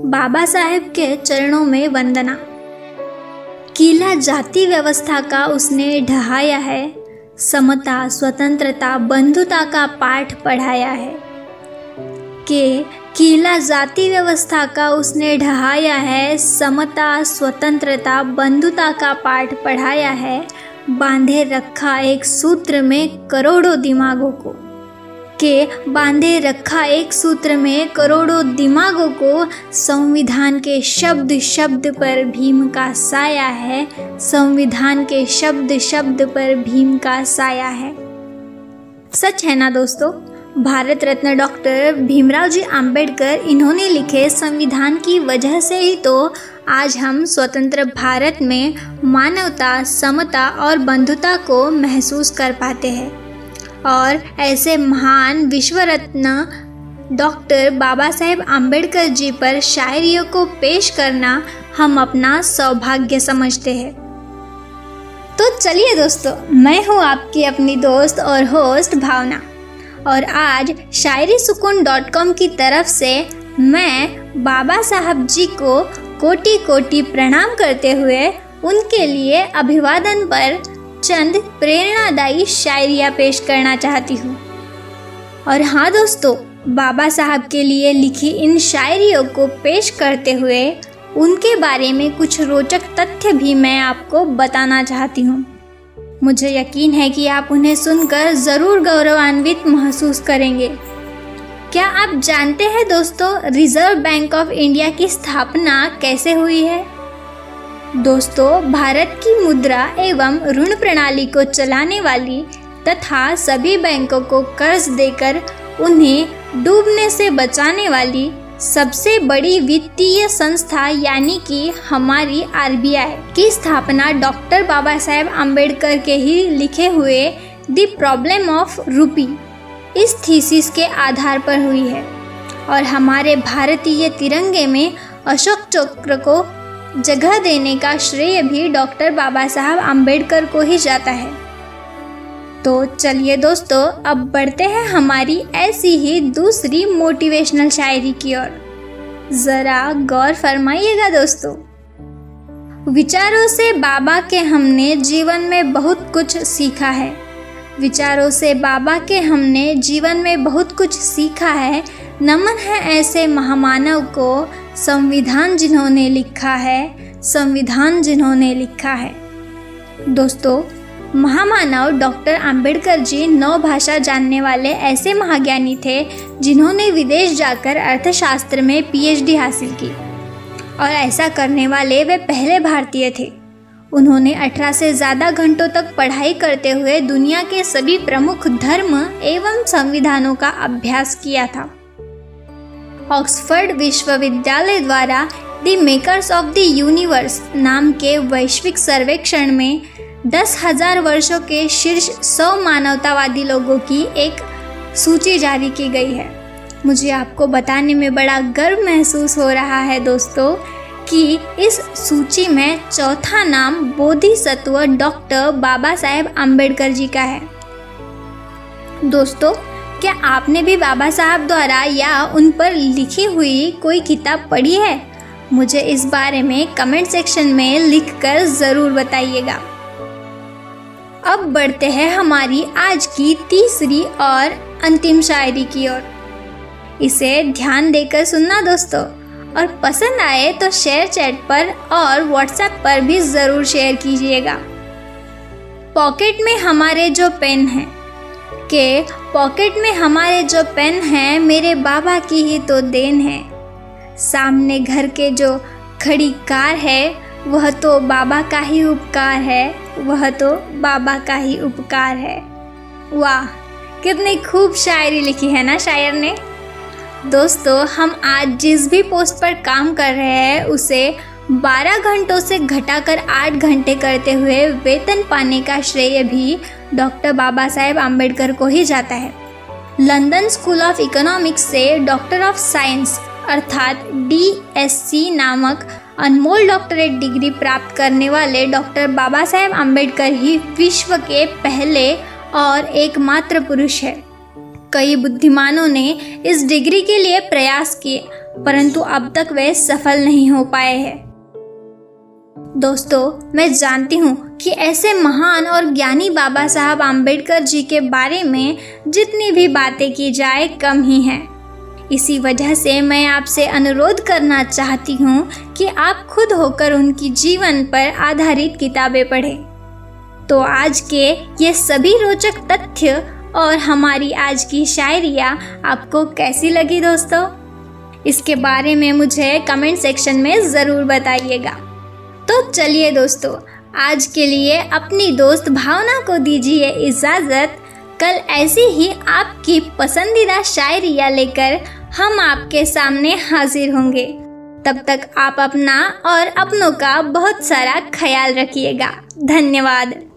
बाबा साहेब के चरणों में वंदना। किला जाति व्यवस्था का उसने ढहाया है, समता, स्वतंत्रता, बंधुता का पाठ पढ़ाया है। के किला जाति व्यवस्था का उसने ढहाया है, समता, स्वतंत्रता, बंधुता का पाठ पढ़ाया है, बांधे रखा एक सूत्र में करोड़ों दिमागों को। के बांधे रखा एक सूत्र में करोड़ों दिमागों को संविधान के शब्द शब्द पर भीम का साया है। संविधान के शब्द शब्द पर भीम का साया है। सच है ना दोस्तों? भारत रत्न डॉक्टर भीमराव जी आम्बेडकर इन्होंने लिखे संविधान की वजह से ही तो आज हम स्वतंत्र भारत में मानवता, समता और बंधुता को महसूस कर पाते हैं। और ऐसे महान विश्व रत्न डॉक्टर बाबा साहेब आम्बेडकर जी पर शायरियों को पेश करना हम अपना सौभाग्य समझते हैं। तो चलिए दोस्तों, मैं हूँ आपकी अपनी दोस्त और होस्ट भावना। और आज शायरी सुकून डॉट कॉम की तरफ़ से मैं बाबा साहब जी को कोटि कोटि प्रणाम करते हुए उनके लिए अभिवादन पर चंद प्रेरणादायी शायरिया पेश करना चाहती हूँ। और हाँ दोस्तों, बाबा साहब के लिए लिखी इन शायरियों को पेश करते हुए उनके बारे में कुछ रोचक तथ्य भी मैं आपको बताना चाहती हूँ। मुझे यकीन है कि आप उन्हें सुनकर ज़रूर गौरवान्वित महसूस करेंगे। क्या आप जानते हैं दोस्तों, रिज़र्व बैंक ऑफ़ इंडिया की स्थापना कैसे हुई है? दोस्तों, भारत की मुद्रा एवं ऋण प्रणाली को चलाने वाली तथा सभी बैंकों को कर्ज देकर उन्हें डूबने से बचाने वाली सबसे बड़ी वित्तीय संस्था यानी कि हमारी आरबीआई की स्थापना डॉक्टर बाबा साहेब आम्बेडकर के ही लिखे हुए द प्रॉब्लम ऑफ़ रूपी इस थीसिस के आधार पर हुई है। और हमारे भारतीय तिरंगे में अशोक चक्र को जगह देने का श्रेय भी डॉक्टर बाबा साहब आम्बेडकर को ही जाता है। तो चलिए दोस्तों, अब बढ़ते हैं हमारी ऐसी ही दूसरी मोटिवेशनल शायरी की ओर। जरा गौर फरमाइएगा दोस्तों। विचारों से बाबा के हमने जीवन में बहुत कुछ सीखा है। विचारों से बाबा के हमने जीवन में बहुत कुछ सीखा है नमन है ऐसे महामानव को, संविधान जिन्होंने लिखा है, संविधान जिन्होंने लिखा है। दोस्तों, महामानव डॉक्टर अंबेडकर जी नौ भाषा जानने वाले ऐसे महाज्ञानी थे, जिन्होंने विदेश जाकर अर्थशास्त्र में पीएचडी हासिल की। और ऐसा करने वाले वे पहले भारतीय थे। उन्होंने 18 से ज़्यादा घंटों तक पढ़ाई करते हुए दुनिया के सभी प्रमुख धर्म एवं संविधानों का अभ्यास किया था। ऑक्सफोर्ड विश्वविद्यालय द्वारा the makers of the universe नाम के वैश्विक सर्वेक्षण में दस हज़ार वर्षों के शीर्ष सौ मानवतावादी लोगों की एक सूची जारी की गई है। मुझे आपको बताने में बड़ा गर्व महसूस हो रहा है दोस्तों कि इस सूची में चौथा नाम बोधिसत्व डॉक्टर बाबा साहेब आम्बेडकर जी का है। दोस्तों क्या आपने भी बाबा साहब द्वारा या उन पर लिखी हुई कोई किताब पढ़ी है? मुझे इस बारे में कमेंट सेक्शन में लिखकर ज़रूर बताइएगा। अब बढ़ते हैं हमारी आज की तीसरी और अंतिम शायरी की ओर। इसे ध्यान देकर सुनना दोस्तों, और पसंद आए तो शेयर चैट पर और व्हाट्सएप पर भी ज़रूर शेयर कीजिएगा। पॉकेट में हमारे जो पेन हैं, के पॉकेट में हमारे जो पेन हैं, मेरे बाबा की ही तो देन है। सामने घर के जो खड़ी कार है, वह तो बाबा का ही उपकार है, वह तो बाबा का ही उपकार है। वाह, कितनी खूब शायरी लिखी है ना शायर ने। दोस्तों, हम आज जिस भी पोस्ट पर काम कर रहे हैं, उसे 12 घंटों से घटाकर 8 घंटे करते हुए वेतन पाने का श्रेय भी डॉक्टर बाबा साहेब आम्बेडकर को ही जाता है। लंदन स्कूल ऑफ़ इकोनॉमिक्स से डॉक्टर ऑफ़ साइंस अर्थात डीएससी नामक अनमोल डॉक्टरेट डिग्री प्राप्त करने वाले डॉक्टर बाबा साहेब आम्बेडकर ही विश्व के पहले और एकमात्र पुरुष है। कई बुद्धिमानों ने इस डिग्री के लिए प्रयास किए, परंतु अब तक वे सफल नहीं हो पाए हैं। दोस्तों, मैं जानती हूँ कि ऐसे महान और ज्ञानी बाबा साहब आम्बेडकर जी के बारे में जितनी भी बातें की जाए कम ही हैं। इसी वजह से मैं आपसे अनुरोध करना चाहती हूँ कि आप खुद होकर उनकी जीवन पर आधारित किताबें पढ़ें। तो आज के ये सभी रोचक तथ्य और हमारी आज की शायरिया आपको कैसी लगी दोस्तों? इसके बारे में मुझे कमेंट सेक्शन में ज़रूर बताइएगा। तो चलिए दोस्तों आज के लिए अपनी दोस्त भावना को दीजिए इजाज़त। कल ऐसी ही आपकी पसंदीदा शायरिया लेकर हम आपके सामने हाजिर होंगे। तब तक आप अपना और अपनों का बहुत सारा ख्याल रखिएगा। धन्यवाद।